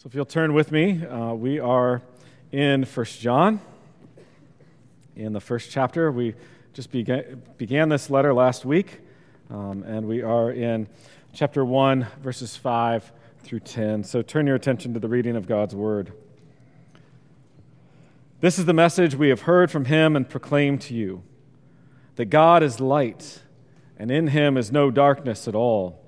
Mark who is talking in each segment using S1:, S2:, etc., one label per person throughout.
S1: So if you'll turn with me, uh, we are in First John. In the first chapter, we just began, began this letter last week, um, and we are in chapter 1, verses 5 through 10. So turn your attention to the reading of God's word. This is the message we have heard from him and proclaimed to you that God is light, and in him is no darkness at all.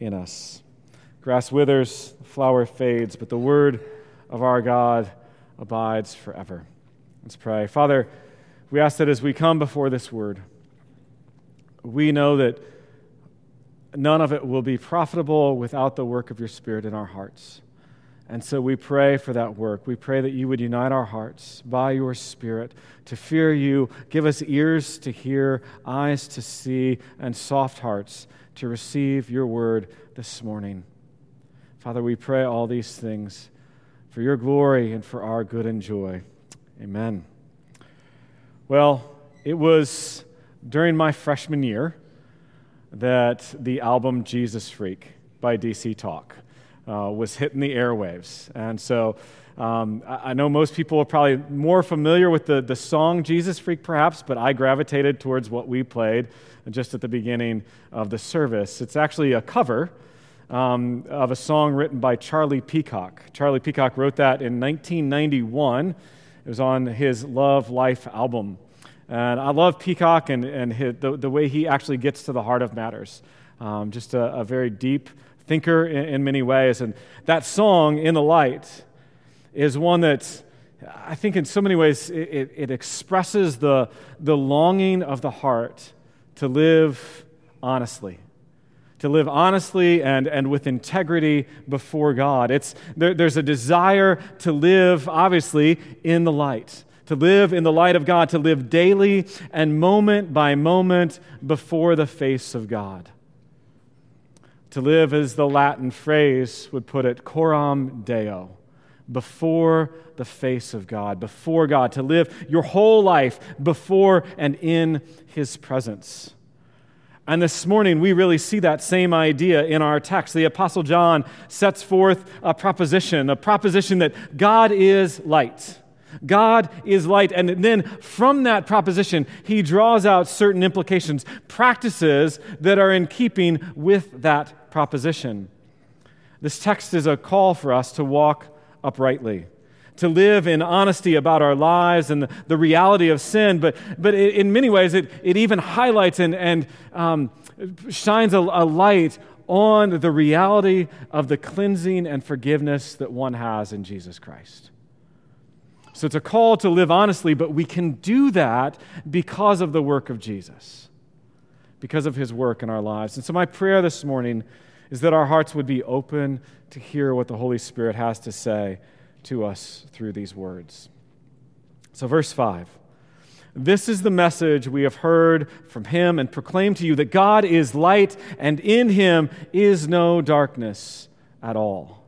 S1: in us. Grass withers, flower fades, but the word of our God abides forever. Let's pray. Father, we ask that as we come before this word, we know that none of it will be profitable without the work of your Spirit in our hearts. And so we pray for that work. We pray that you would unite our hearts by your Spirit to fear you. Give us ears to hear, eyes to see, and soft hearts to receive your word this morning. Father, we pray all these things for your glory and for our good and joy. Amen. Well, it was during my freshman year that the album Jesus Freak by DC Talk uh, was hitting the airwaves. And so um, I, I know most people are probably more familiar with the, the song Jesus Freak, perhaps, but I gravitated towards what we played just at the beginning of the service. It's actually a cover um, of a song written by Charlie Peacock. Charlie Peacock wrote that in 1991. It was on his Love Life album. And I love Peacock and, and his, the, the way he actually gets to the heart of matters. Um, just a, a, very deep thinker in, in many ways. And that song, In the Light, is one that I think in so many ways it, it, expresses the, the longing of the heart to live honestly to live honestly and, and with integrity before God. It's, there, there's a desire to live, obviously, in the light, to live in the light of God, to live daily and moment by moment before the face of God. To live, as the Latin phrase would put it, coram deo, before the face of God, before God, to live your whole life before and in His presence. And this morning, we really see that same idea in our text. The Apostle John sets forth a proposition, a proposition that God is light. God is light. And then from that proposition, he draws out certain implications, practices that are in keeping with that proposition. This text is a call for us to walk uprightly to live in honesty about our lives and the, the reality of sin, but, but it, in many ways, it, it even highlights and, and um, shines a, a light on the reality of the cleansing and forgiveness that one has in Jesus Christ. So it's a call to live honestly, but we can do that because of the work of Jesus, because of his work in our lives. And so, my prayer this morning is that our hearts would be open to hear what the Holy Spirit has to say to us through these words. So, verse 5 This is the message we have heard from him and proclaimed to you that God is light, and in him is no darkness at all.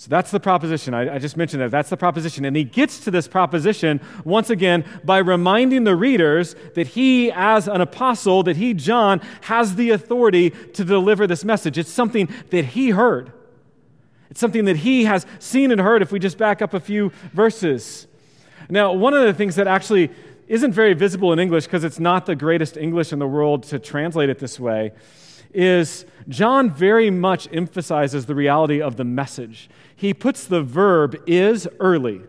S1: So that's the proposition. I, I, just mentioned that. That's the proposition. And he gets to this proposition once again by reminding the readers that he, as an apostle, that he, John, has the authority to deliver this message. It's something that he heard. It's something that he has seen and heard if we just back up a few verses. Now, one of the things that actually isn't very visible in English because it's not the greatest English in the world to translate it this way is John very much emphasizes the reality of the message. He puts the verb is early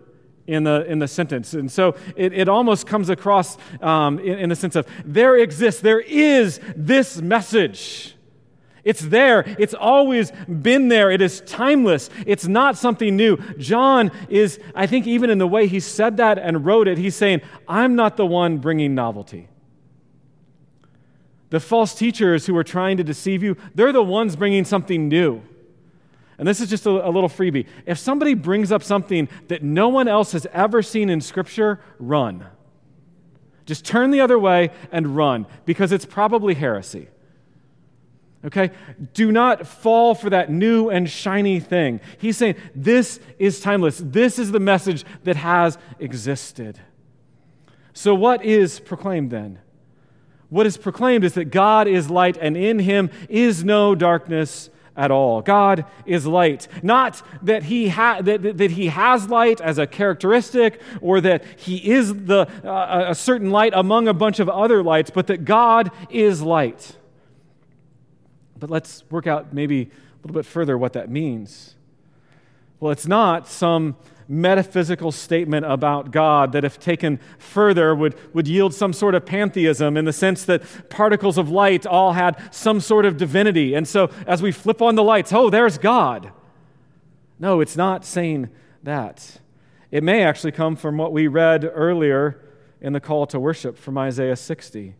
S1: in the, in the sentence. And so it, it almost comes across um, in, in the sense of there exists, there is this message. It's there. It's always been there. It is timeless. It's not something new. John is, I think, even in the way he said that and wrote it, he's saying, I'm not the one bringing novelty. The false teachers who are trying to deceive you, they're the ones bringing something new. And this is just a, a little freebie. If somebody brings up something that no one else has ever seen in Scripture, run. Just turn the other way and run because it's probably heresy. Okay? Do not fall for that new and shiny thing. He's saying this is timeless. This is the message that has existed. So, what is proclaimed then? What is proclaimed is that God is light, and in him is no darkness at all. God is light. Not that he, ha- that, that he has light as a characteristic or that he is the, uh, a certain light among a bunch of other lights, but that God is light. But let's work out maybe a little bit further what that means. Well, it's not some metaphysical statement about God that, if taken further, would, would yield some sort of pantheism in the sense that particles of light all had some sort of divinity. And so, as we flip on the lights, oh, there's God. No, it's not saying that. It may actually come from what we read earlier in the call to worship from Isaiah 60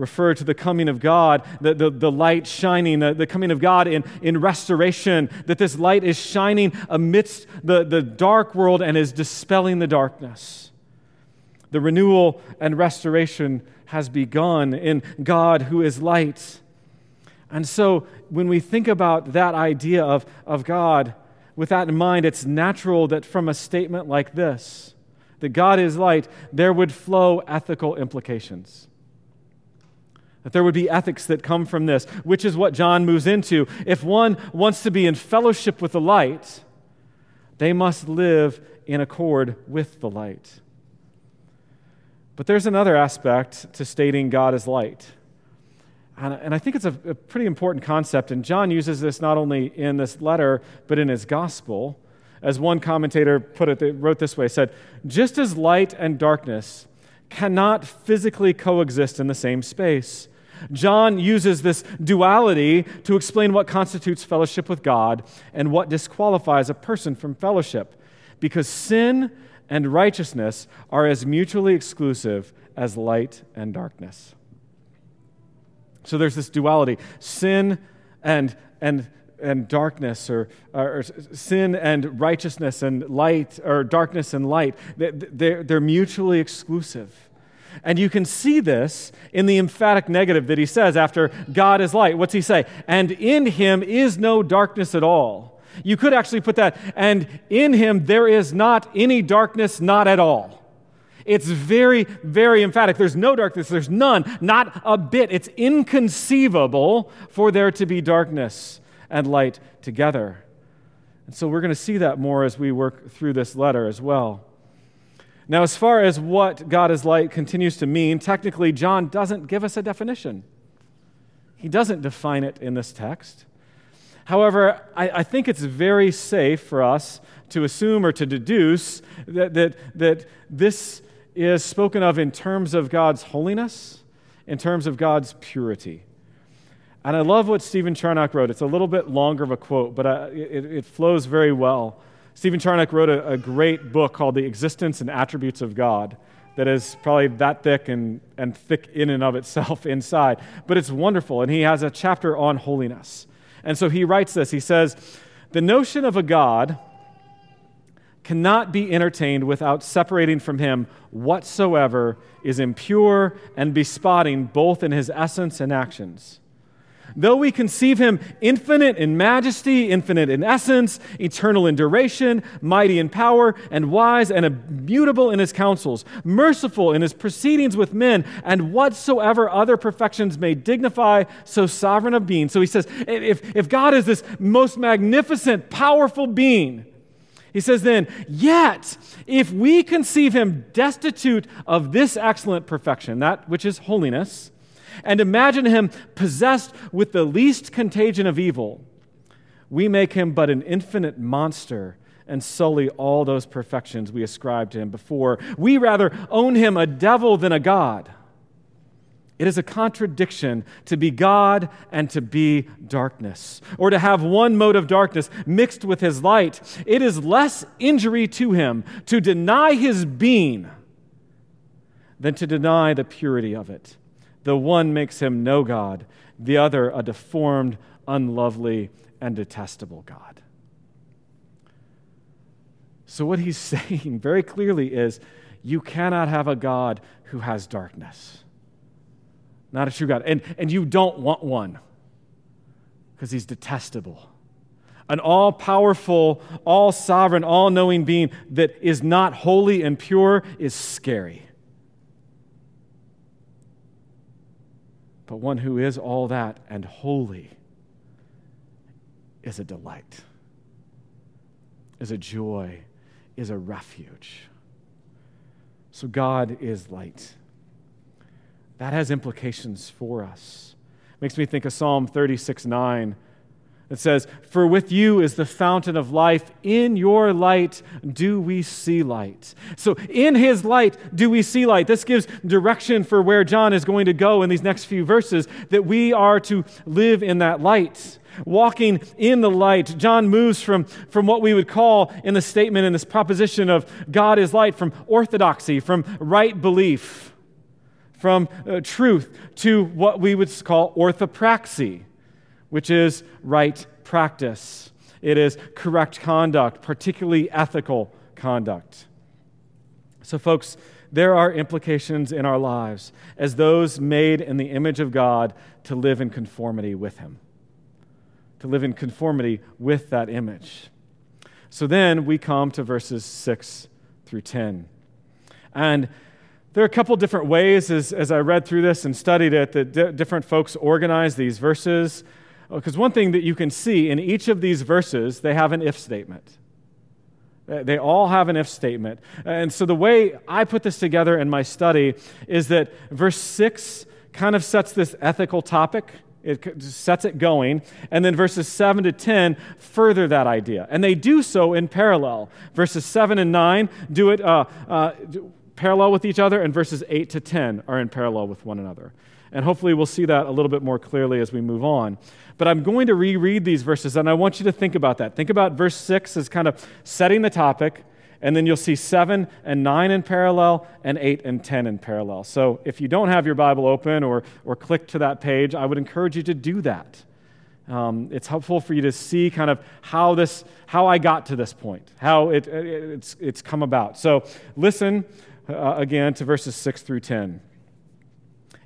S1: refer to the coming of God, the, the, the light shining, the, the coming of God in, in restoration, that this light is shining amidst the, the dark world and is dispelling the darkness. The renewal and restoration has begun in God who is light. And so when we think about that idea of, of God, with that in mind, it's natural that from a statement like this, that God is light, there would flow ethical implications. That there would be ethics that come from this, which is what John moves into. If one wants to be in fellowship with the light, they must live in accord with the light. But there's another aspect to stating God is light. And, I think it's a, a pretty important concept. And John uses this not only in this letter, but in his gospel. As one commentator put it, they wrote this way said, Just as light and darkness cannot physically coexist in the same space, John uses this duality to explain what constitutes fellowship with God and what disqualifies a person from fellowship. Because sin and righteousness are as mutually exclusive as light and darkness. So there's this duality sin and, and, and darkness, or, or, sin and righteousness and light, or darkness and light. They're, they're mutually exclusive. And you can see this in the emphatic negative that he says after God is light. What's he say? And in him is no darkness at all. You could actually put that, and in him there is not any darkness, not at all. It's very, very emphatic. There's no darkness, there's none, not a bit. It's inconceivable for there to be darkness and light together. And so we're going to see that more as we work through this letter as well. Now, as far as what God is light continues to mean, technically, John doesn't give us a definition. He doesn't define it in this text. However, I, I, think it's very safe for us to assume or to deduce that, that, that this is spoken of in terms of God's holiness, in terms of God's purity. And I love what Stephen Charnock wrote. It's a little bit longer of a quote, but uh, it, it flows very well. Stephen Charnock wrote a, a great book called The Existence and Attributes of God that is probably that thick and, and thick in and of itself inside. But it's wonderful, and he has a chapter on holiness. And so he writes this He says, The notion of a God cannot be entertained without separating from him whatsoever is impure and bespotting both in his essence and actions. Though we conceive him infinite in majesty, infinite in essence, eternal in duration, mighty in power, and wise and immutable in his counsels, merciful in his proceedings with men, and whatsoever other perfections may dignify so sovereign a being. So he says, if, if God is this most magnificent, powerful being, he says then, yet, if we conceive him destitute of this excellent perfection, that which is holiness, and imagine him possessed with the least contagion of evil, we make him but an infinite monster and sully all those perfections we ascribed to him before. We rather own him a devil than a God. It is a contradiction to be God and to be darkness, or to have one mode of darkness mixed with his light. It is less injury to him to deny his being than to deny the purity of it. The one makes him no God, the other a deformed, unlovely, and detestable God. So, what he's saying very clearly is you cannot have a God who has darkness. Not a true God. And, and you don't want one because he's detestable. An all powerful, all sovereign, all knowing being that is not holy and pure is scary. But one who is all that and holy is a delight, is a joy, is a refuge. So God is light. That has implications for us. Makes me think of Psalm 36 9. It says, For with you is the fountain of life. In your light do we see light. So, in his light do we see light. This gives direction for where John is going to go in these next few verses, that we are to live in that light. Walking in the light, John moves from, from what we would call in the statement, in this proposition of God is light, from orthodoxy, from right belief from uh, truth to what we would call orthopraxy, which is right practice. It is correct conduct, particularly ethical conduct. So, folks, there are implications in our lives as those made in the image of God to live in conformity with Him, to live in conformity with that image. So then we come to verses 6 through 10. And there are a couple different ways as, as I read through this and studied it that different folks organize these verses. Because one thing that you can see in each of these verses, they have an if statement. They all have an if statement. And so the way I put this together in my study is that verse 6 kind of sets this ethical topic. It sets it going. And then verses 7 to 10 further that idea. And they do so in parallel. Verses 7 and 9 do it. Uh, uh, parallel with each other, and verses 8 to 10 are in parallel with one another. And hopefully, we'll see that a little bit more clearly as we move on. But I'm going to reread these verses, and I want you to think about that. Think about verse 6 as kind of setting the topic, and then you'll see 7 and 9 in parallel, and 8 and 10 in parallel. So if you don't have your Bible open or, or click to that page, I would encourage you to do that. Um, it's helpful for you to see kind of how this, how I got to this point, how it, it, it's, it's come about. So listen uh, again to verses 6 through 10.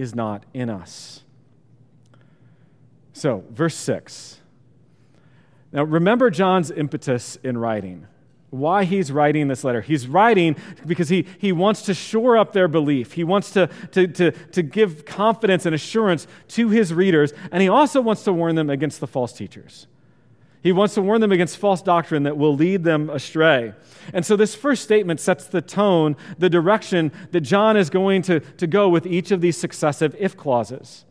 S1: is not in us. So, verse 6. Now, remember John's impetus in writing why he's writing this letter. He's writing because he, he wants to shore up their belief. He wants to, to, to, to give confidence and assurance to his readers, and he also wants to warn them against the false teachers. He wants to warn them against false doctrine that will lead them astray. And so, this first statement sets the tone, the direction that John is going to, to go with each of these successive if clauses.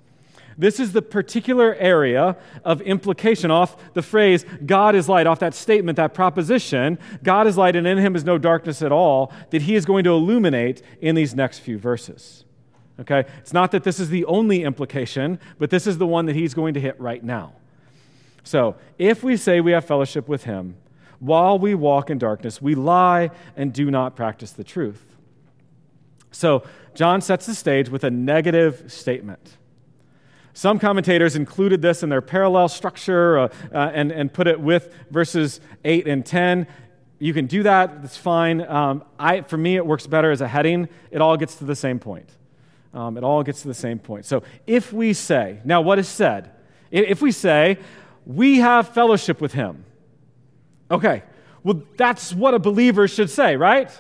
S1: This is the particular area of implication off the phrase, God is light, off that statement, that proposition, God is light and in him is no darkness at all, that he is going to illuminate in these next few verses. Okay? It's not that this is the only implication, but this is the one that he's going to hit right now. So, if we say we have fellowship with him while we walk in darkness, we lie and do not practice the truth. So, John sets the stage with a negative statement. Some commentators included this in their parallel structure uh, uh, and, and put it with verses 8 and 10. You can do that, it's fine. Um, I, for me, it works better as a heading. It all gets to the same point. Um, it all gets to the same point. So if we say, now what is said? If we say, we have fellowship with him, okay, well, that's what a believer should say, right?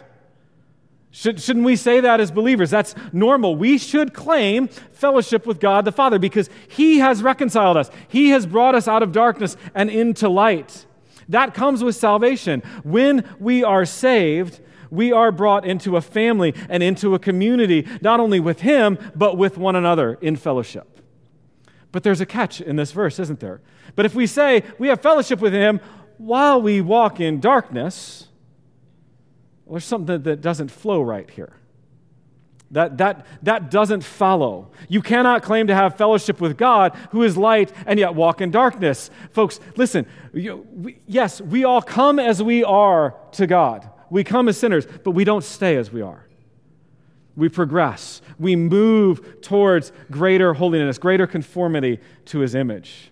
S1: Should, shouldn't we say that as believers? That's normal. We should claim fellowship with God the Father because He has reconciled us. He has brought us out of darkness and into light. That comes with salvation. When we are saved, we are brought into a family and into a community, not only with Him, but with one another in fellowship. But there's a catch in this verse, isn't there? But if we say we have fellowship with Him while we walk in darkness, Well, there's something that doesn't flow right here. That, that, that doesn't follow. You cannot claim to have fellowship with God, who is light, and yet walk in darkness. Folks, listen, you, we, yes, we all come as we are to God. We come as sinners, but we don't stay as we are. We progress. We move towards greater holiness, greater conformity to his image.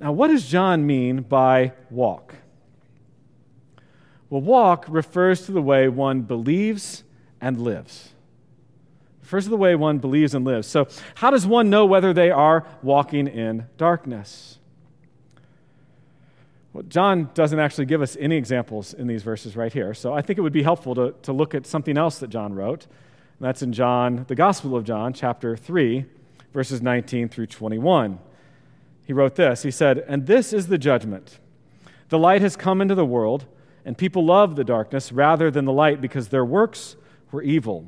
S1: Now, what does John mean by walk? Well, walk refers to the way one believes and lives. Refers to the way one believes and lives. So, how does one know whether they are walking in darkness? Well, John doesn't actually give us any examples in these verses right here. So, I think it would be helpful to, to look at something else that John wrote. And that's in John, the Gospel of John, chapter 3, verses 19 through 21. He wrote this He said, And this is the judgment. The light has come into the world, and people love the darkness rather than the light because their works were evil.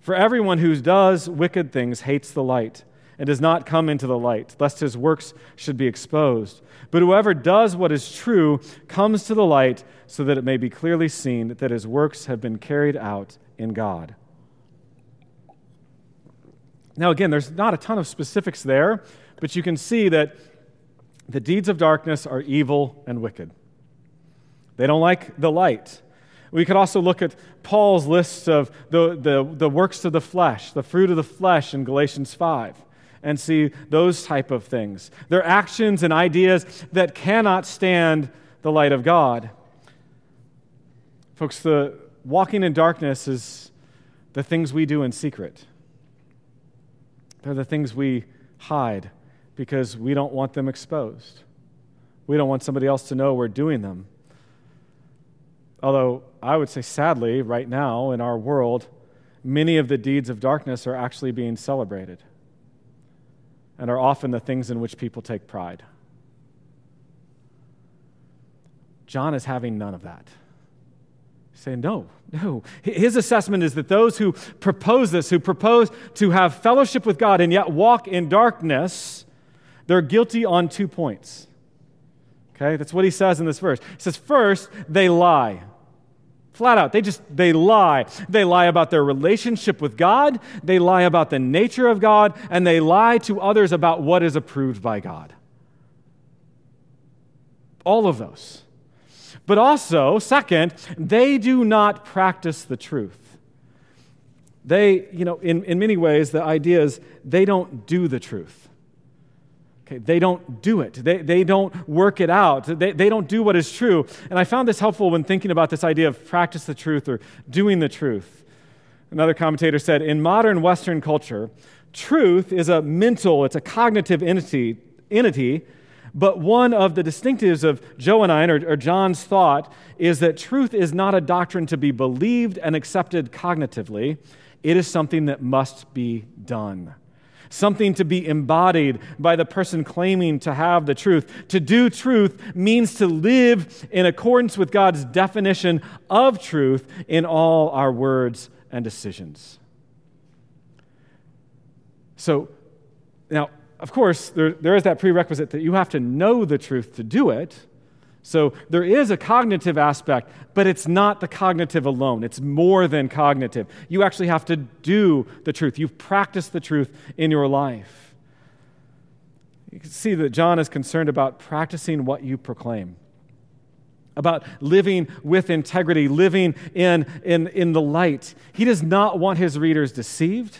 S1: For everyone who does wicked things hates the light and does not come into the light, lest his works should be exposed. But whoever does what is true comes to the light so that it may be clearly seen that his works have been carried out in God. Now, again, there's not a ton of specifics there, but you can see that the deeds of darkness are evil and wicked. They don't like the light. We could also look at Paul's list of the, the, the works of the flesh, the fruit of the flesh in Galatians 5, and see those type of things. They're actions and ideas that cannot stand the light of God. Folks, the walking in darkness is the things we do in secret. They're the things we hide because we don't want them exposed. We don't want somebody else to know we're doing them. Although I would say, sadly, right now in our world, many of the deeds of darkness are actually being celebrated and are often the things in which people take pride. John is having none of that. He's saying, no, no. His assessment is that those who propose this, who propose to have fellowship with God and yet walk in darkness, they're guilty on two points. Okay, that's what he says in this verse. He says, first, they lie. Flat out. They just, they lie. They lie about their relationship with God, they lie about the nature of God, and they lie to others about what is approved by God. All of those. But also, second, they do not practice the truth. They, you know, in, in many ways, the idea is they don't do the truth. Okay, they don't do it. They, they don't work it out. They, they don't do what is true. And I found this helpful when thinking about this idea of practice the truth or doing the truth. Another commentator said In modern Western culture, truth is a mental, it's a cognitive entity, entity but one of the distinctives of Johannine or, or John's thought is that truth is not a doctrine to be believed and accepted cognitively, it is something that must be done something to be embodied by the person claiming to have the truth. To do truth means to live in accordance with God's definition of truth in all our words and decisions. So, now, of course, there, there is that prerequisite that you have to know the truth to do it. So there is a cognitive aspect, but it's not the cognitive alone. It's more than cognitive. You actually have to do the truth. You've practiced the truth in your life. You can see that John is concerned about practicing what you proclaim, about living with integrity, living in, in, in the light. He does not want his readers deceived.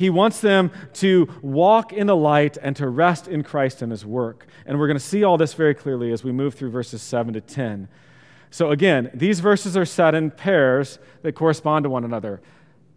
S1: He wants them to walk in the light and to rest in Christ and his work. And we're going to see all this very clearly as we move through verses 7 to 10. So, again, these verses are set in pairs that correspond to one another.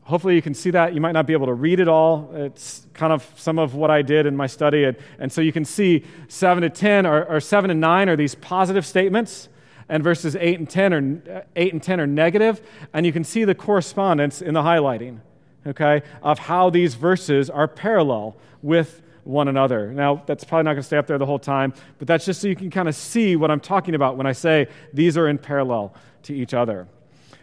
S1: Hopefully, you can see that. You might not be able to read it all. It's kind of some of what I did in my study. And, so you can see 7 to 10 or, or 7 and 9 are these positive statements and verses 8 and 10 are 8 and 10 are negative, and you can see the correspondence in the highlighting okay, of how these verses are parallel with one another. Now, that's probably not going to stay up there the whole time, but that's just so you can kind of see what I'm talking about when I say these are in parallel to each other.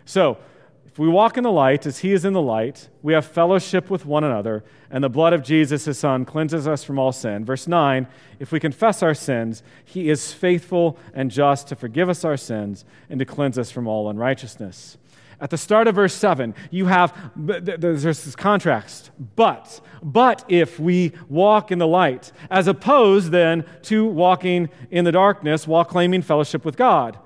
S1: So, if we walk in the light as he is in the light, we have fellowship with one another, and the blood of Jesus, his son, cleanses us from all sin. Verse 9 If we confess our sins, he is faithful and just to forgive us our sins and to cleanse us from all unrighteousness. At the start of verse 7, you have there's this contrast. But, but if we walk in the light, as opposed then to walking in the darkness while claiming fellowship with God.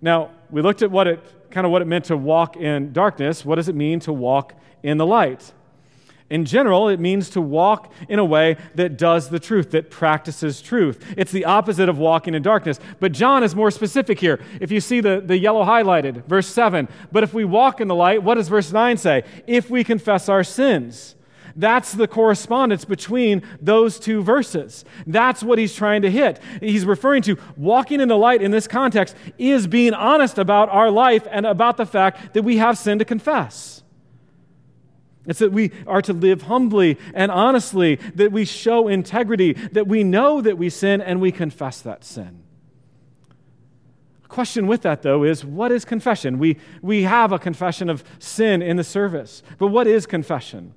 S1: Now, we looked at what it kind of what it meant to walk in darkness. What does it mean to walk in the light? In general, it means to walk in a way that does the truth, that practices truth. It's the opposite of walking in darkness. But John is more specific here. If you see the, the yellow highlighted, verse 7, but if we walk in the light, what does verse 9 say? If we confess our sins. That's the correspondence between those two verses. That's what he's trying to hit. He's referring to walking in the light in this context is being honest about our life and about the fact that we have sin to confess. It's that we are to live humbly and honestly, that we show integrity, that we know that we sin and we confess that sin. A question with that, though, is what is confession? We, we have a confession of sin in the service, but what is confession?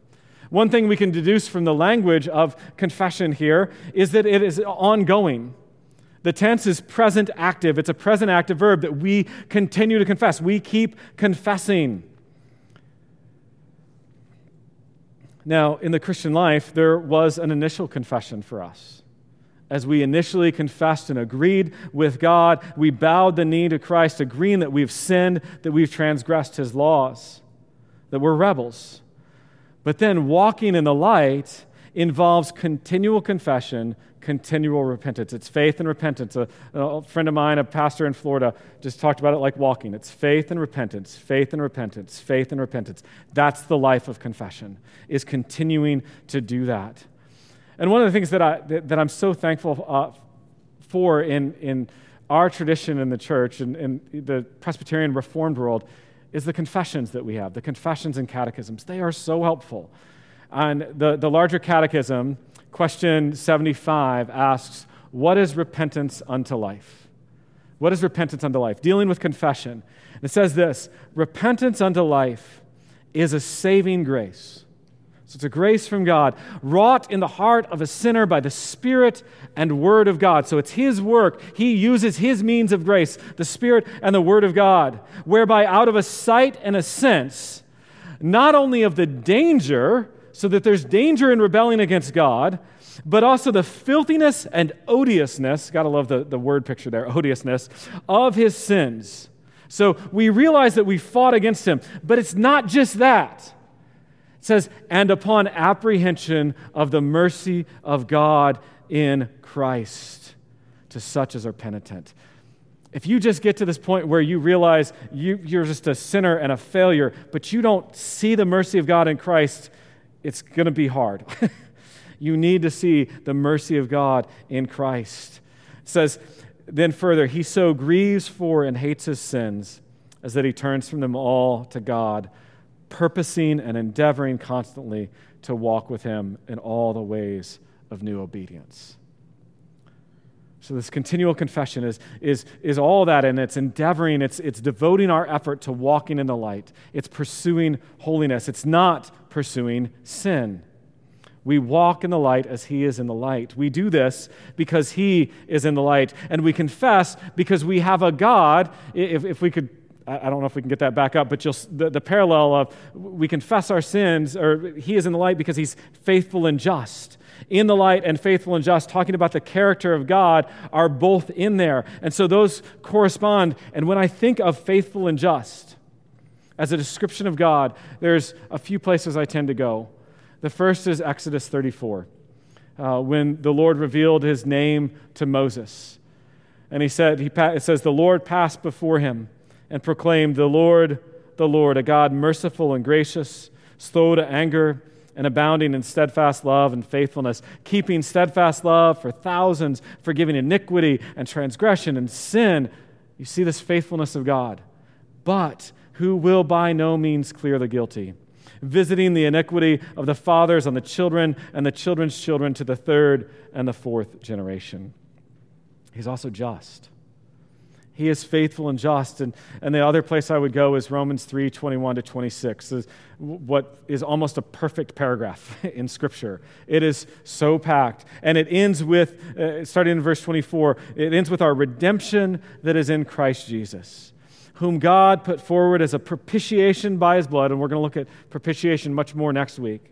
S1: One thing we can deduce from the language of confession here is that it is ongoing. The tense is present active. It's a present active verb that we continue to confess. We keep confessing. Now, in the Christian life, there was an initial confession for us. As we initially confessed and agreed with God, we bowed the knee to Christ, agreeing that we've sinned, that we've transgressed his laws, that we're rebels. But then walking in the light involves continual confession, continual repentance. It's faith and repentance. A, a, friend of mine, a pastor in Florida, just talked about it like walking. It's faith and repentance, faith and repentance, faith and repentance. That's the life of confession, is continuing to do that. And one of the things that, I, that, that I'm so thankful uh, for in, in our tradition in the church and in, in the Presbyterian Reformed world is the confessions that we have, the confessions and catechisms. They are so helpful. And the, the larger catechism, question 75, asks, What is repentance unto life? What is repentance unto life? Dealing with confession. it says this Repentance unto life is a saving grace so it's a grace from God, wrought in the heart of a sinner by the Spirit and Word of God. So it's His work. He uses His means of grace, the Spirit and the Word of God, whereby out of a sight and a sense, not only of the danger, so that there's danger in rebelling against God, but also the filthiness and odiousness, gotta love the, the word picture there, odiousness, of his sins. So we realize that we fought against him, but it's not just that It says, and upon apprehension of the mercy of God in Christ to such as are penitent. If you just get to this point where you realize you, you're just a sinner and a failure, but you don't see the mercy of God in Christ, it's going to be hard. you need to see the mercy of God in Christ. It says, then further, he so grieves for and hates his sins as that he turns from them all to God purposing and endeavoring constantly to walk with Him in all the ways of new obedience. So, this continual confession is, is, is all that, and it's endeavoring, it's, it's devoting our effort to walking in the light. It's pursuing holiness. It's not pursuing sin. We walk in the light as He is in the light. We do this because He is in the light, and we confess because we have a God. If, if we could I don't know if we can get that back up, but the, the parallel of we confess our sins, or he is in the light because he's faithful and just. In the light and faithful and just, talking about the character of God, are both in there. And so those correspond. And when I think of faithful and just as a description of God, there's a few places I tend to go. The first is Exodus 34, uh, when the Lord revealed his name to Moses. And he said, he, it says, the Lord passed before him and proclaimed, The Lord, the Lord, a God merciful and gracious, slow to anger, and abounding in steadfast love and faithfulness, keeping steadfast love for thousands, forgiving iniquity and transgression and sin. You see this faithfulness of God. But who will by no means clear the guilty, visiting the iniquity of the fathers on the children and the children's children to the third and the fourth generation. He's also just. He is faithful and just. And, and the other place I would go is Romans 3 21 to 26, is what is almost a perfect paragraph in Scripture. It is so packed. And it ends with, uh, starting in verse 24, it ends with our redemption that is in Christ Jesus, whom God put forward as a propitiation by his blood. And we're going to look at propitiation much more next week.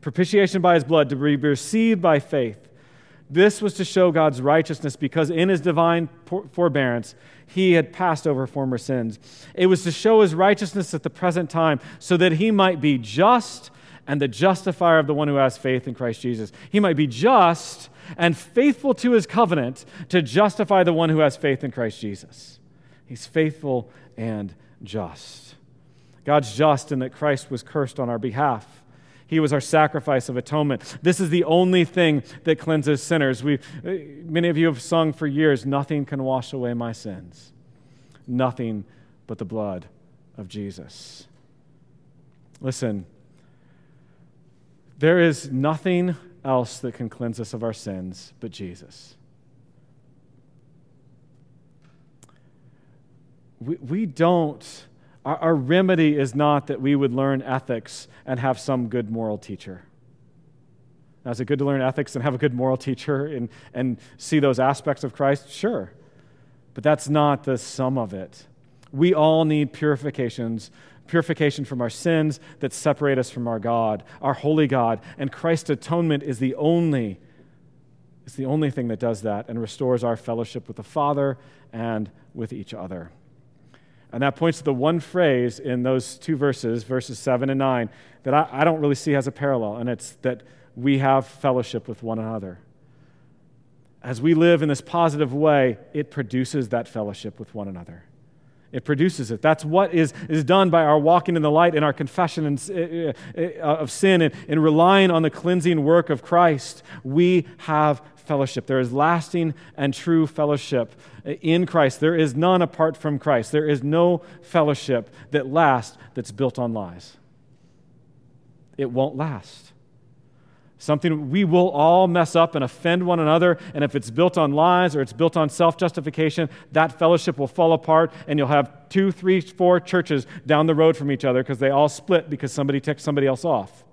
S1: Propitiation by his blood to be received by faith. This was to show God's righteousness because in his divine forbearance, he had passed over former sins. It was to show his righteousness at the present time so that he might be just and the justifier of the one who has faith in Christ Jesus. He might be just and faithful to his covenant to justify the one who has faith in Christ Jesus. He's faithful and just. God's just in that Christ was cursed on our behalf. He was our sacrifice of atonement. This is the only thing that cleanses sinners. We, many of you have sung for years, Nothing can wash away my sins. Nothing but the blood of Jesus. Listen, there is nothing else that can cleanse us of our sins but Jesus. We, we don't our, our remedy is not that we would learn ethics and have some good moral teacher. Now, is it good to learn ethics and have a good moral teacher and, and see those aspects of Christ? Sure. But that's not the sum of it. We all need purifications, purification from our sins that separate us from our God, our holy God. And Christ's atonement is the only, is the only thing that does that and restores our fellowship with the Father and with each other. And that points to the one phrase in those two verses, verses 7 and 9, that I, I don't really see as a parallel, and it's that we have fellowship with one another. As we live in this positive way, it produces that fellowship with one another. It produces it. That's what is, is done by our walking in the light and our confession and, uh, uh, of sin and, and relying on the cleansing work of Christ. We have fellowship. There is lasting and true fellowship in Christ. There is none apart from Christ. There is no fellowship that lasts that's built on lies. It won't last. Something we will all mess up and offend one another, and if it's built on lies or it's built on self justification, that fellowship will fall apart, and you'll have two, three, four churches down the road from each other because they all split because somebody ticked somebody else off.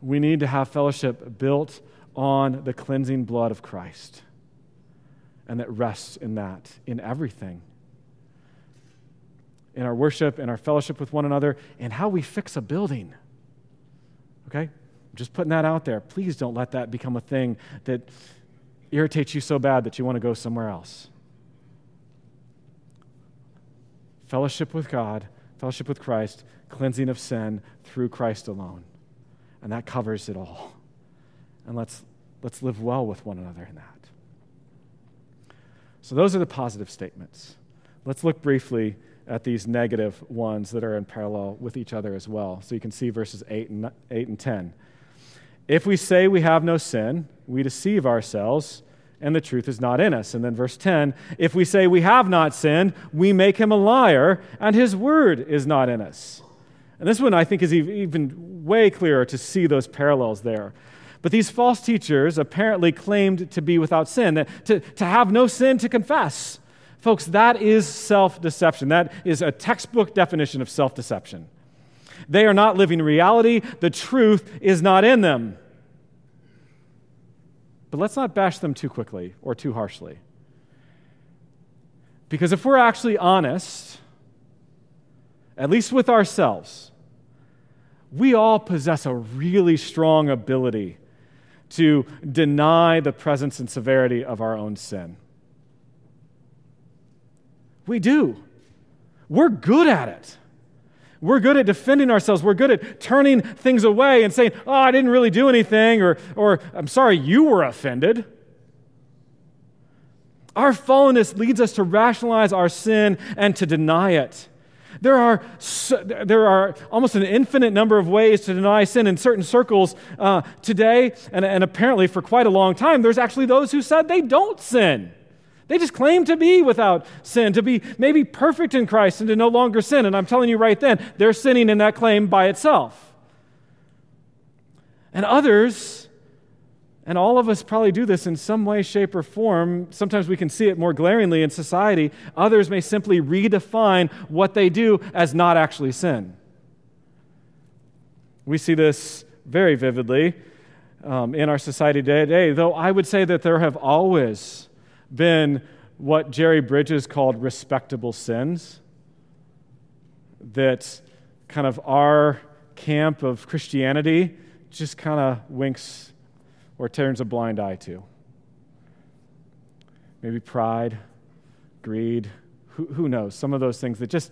S1: We need to have fellowship built on the cleansing blood of Christ and that rests in that, in everything. In our worship, in our fellowship with one another, and how we fix a building. Okay? just putting that out there. Please don't let that become a thing that irritates you so bad that you want to go somewhere else. Fellowship with God, fellowship with Christ, cleansing of sin through Christ alone. And that covers it all. And let's, let's live well with one another in that. So, those are the positive statements. Let's look briefly at these negative ones that are in parallel with each other as well. So you can see verses 8 and, 8 and 10. If we say we have no sin, we deceive ourselves, and the truth is not in us. And then verse 10 if we say we have not sinned, we make him a liar, and his word is not in us. And this one I think is even way clearer to see those parallels there. But these false teachers apparently claimed to be without sin, to, to have no sin to confess. Folks, that is self deception. That is a textbook definition of self deception. They are not living reality, the truth is not in them. But let's not bash them too quickly or too harshly. Because if we're actually honest, at least with ourselves, we all possess a really strong ability to deny the presence and severity of our own sin. We do. We're good at it. We're good at defending ourselves. We're good at turning things away and saying, oh, I didn't really do anything, or, or I'm sorry, you were offended. Our fallenness leads us to rationalize our sin and to deny it. There are, there are almost an infinite number of ways to deny sin in certain circles uh, today, and, and apparently for quite a long time, there's actually those who said they don't sin. They just claim to be without sin, to be maybe perfect in Christ and to no longer sin. And I'm telling you right then, they're sinning in that claim by itself. And others, And all of us probably do this in some way, shape, or form. Sometimes we can see it more glaringly in society. Others may simply redefine what they do as not actually sin. We see this very vividly um, in our society today, though I would say that there have always been what Jerry Bridges called respectable sins. That kind of our camp of Christianity just kind of winks or turns a blind eye to. Maybe pride, greed, who, who knows? Some of those things that just,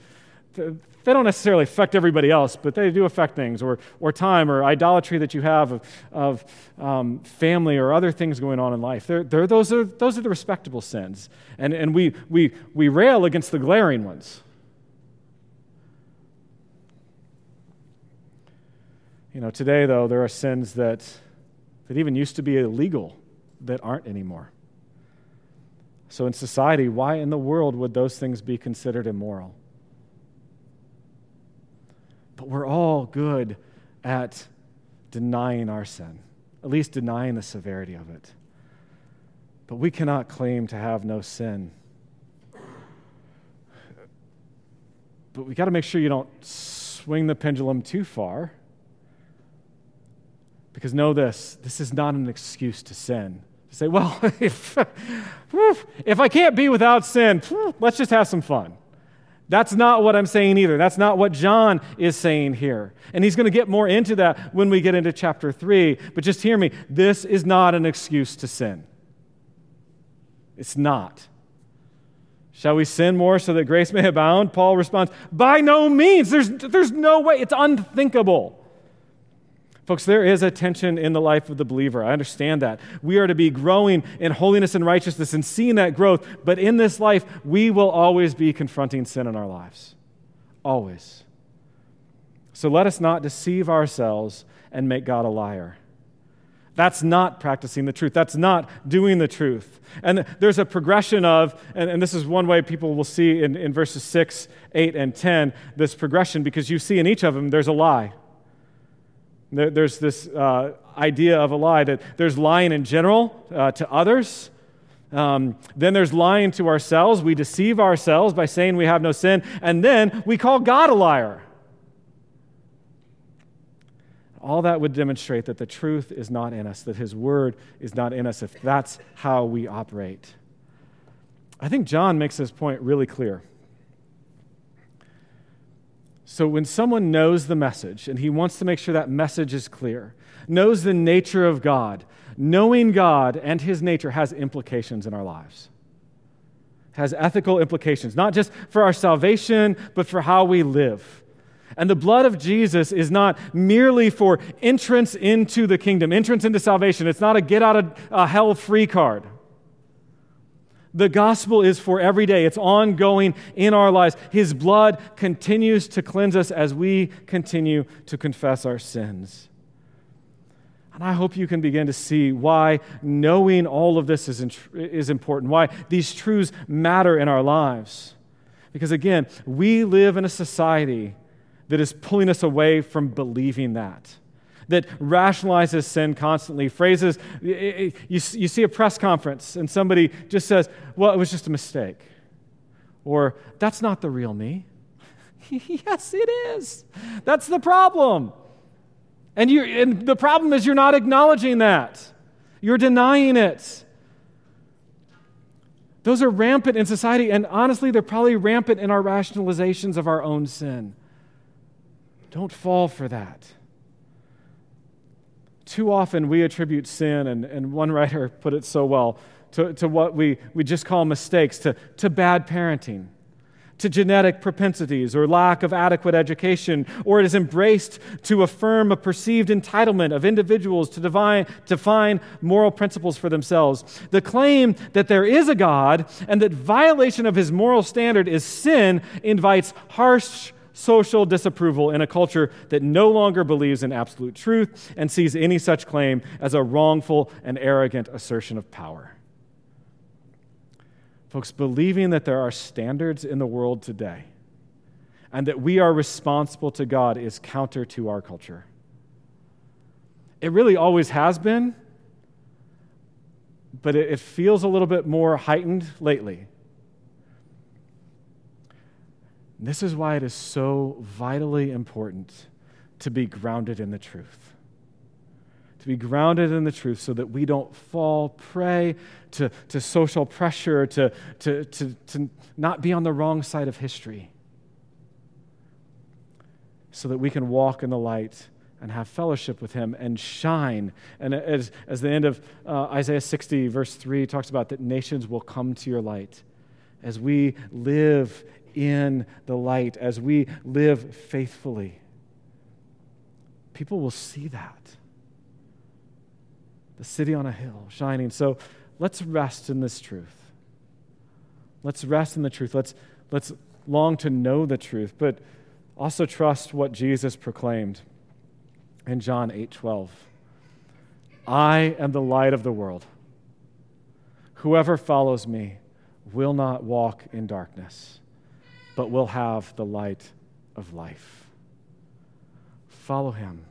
S1: they don't necessarily affect everybody else, but they do affect things, or, or time, or idolatry that you have of, of um, family or other things going on in life. They're, they're, those, are, those are the respectable sins. And, and we, we, we rail against the glaring ones. You know, today, though, there are sins that that even used to be illegal that aren't anymore. So, in society, why in the world would those things be considered immoral? But we're all good at denying our sin, at least denying the severity of it. But we cannot claim to have no sin. But we got to make sure you don't swing the pendulum too far because know this this is not an excuse to sin. To say, well, if, if I can't be without sin, let's just have some fun. That's not what I'm saying either. That's not what John is saying here. And he's going to get more into that when we get into chapter 3. But just hear me this is not an excuse to sin. It's not. Shall we sin more so that grace may abound? Paul responds, By no means. There's, there's no way. It's unthinkable. Folks, there is a tension in the life of the believer. I understand that. We are to be growing in holiness and righteousness and seeing that growth, but in this life, we will always be confronting sin in our lives. Always. So let us not deceive ourselves and make God a liar. That's not practicing the truth. That's not doing the truth. And there's a progression of, and, and, this is one way people will see in, in verses 6, 8, and 10, this progression, because you see in each of them there's a lie. There, there's this uh, idea of a lie that there's lying in general uh, to others. Um, then there's lying to ourselves. We deceive ourselves by saying we have no sin. And then we call God a liar. All that would demonstrate that the truth is not in us, that His Word is not in us, if that's how we operate. I think John makes this point really clear. So, when someone knows the message and he wants to make sure that message is clear, knows the nature of God, knowing God and his nature has implications in our lives. Has ethical implications, not just for our salvation, but for how we live. And the blood of Jesus is not merely for entrance into the kingdom, entrance into salvation. It's not a get out of uh, hell free card. The gospel is for every day, it's ongoing in our lives. His blood continues to cleanse us as we continue to confess our sins. And I hope you can begin to see why knowing all of this is, is important, why these truths matter in our lives. Because again, we live in a society that is pulling us away from believing that that rationalizes sin constantly. Phrases, you, you see a press conference and somebody just says, well, it was just a mistake. Or, that's not the real me. yes, it is. That's the problem. And, you, and the problem is you're not acknowledging that, you're denying it. Those are rampant in society, and honestly, they're probably rampant in our rationalizations of our own sin. Don't fall for that. Too often we attribute sin, and, and one writer put it so well, to, to what we, we just call mistakes, to, to bad parenting, to genetic propensities or lack of adequate education, or it is embraced to affirm a perceived entitlement of individuals to define, define moral principles for themselves. The claim that there is a God and that violation of his moral standard is sin invites harsh social disapproval in a culture that no longer believes in absolute truth and sees any such claim as a wrongful and arrogant assertion of power. Folks, believing that there are standards in the world today and that we are responsible to God is counter to our culture. It really always has been, but it, feels a little bit more heightened lately. This is why it is so vitally important to be grounded in the truth. To be grounded in the truth so that we don't fall prey to, to social pressure, to, to, to, to not be on the wrong side of history. So that we can walk in the light and have fellowship with him and shine. And as, as the end of uh, Isaiah 60, verse 3 talks about that nations will come to your light. As we live in the light, as we live faithfully, people will see that. The city on a hill shining. So let's rest in this truth. Let's rest in the truth. Let's, let's long to know the truth, but also trust what Jesus proclaimed in John 8 12. I am the light of the world. Whoever follows me will not walk in darkness, but will have the light of life. Follow him,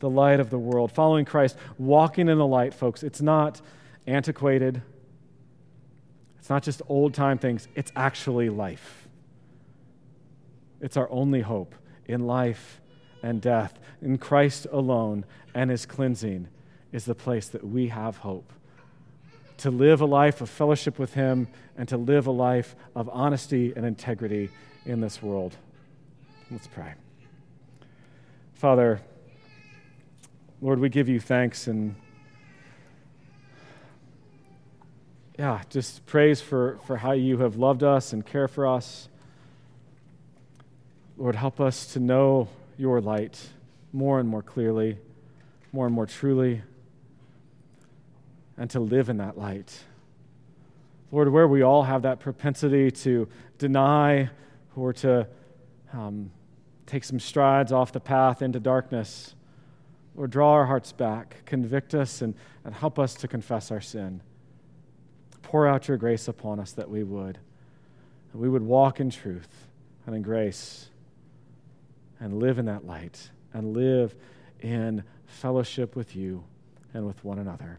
S1: the light of the world. Following Christ, walking in the light, folks, it's not antiquated, it's not just old time things, it's actually life. It's our only hope in life and death. In Christ alone and his cleansing is the place that we have hope. To live a life of fellowship with him and to live a life of honesty and integrity in this world. Let's pray. Father, Lord, we give you thanks and yeah, just praise for, for how you have loved us and care for us. Lord, help us to know your light more and more clearly, more and more truly, and to live in that light. Lord, where we all have that propensity to deny or to um, take some strides off the path into darkness, or draw our hearts back, convict us, and, and help us to confess our sin. Pour out your grace upon us that we would. And we would walk in truth and in grace and live in that light and live in fellowship with you and with one another.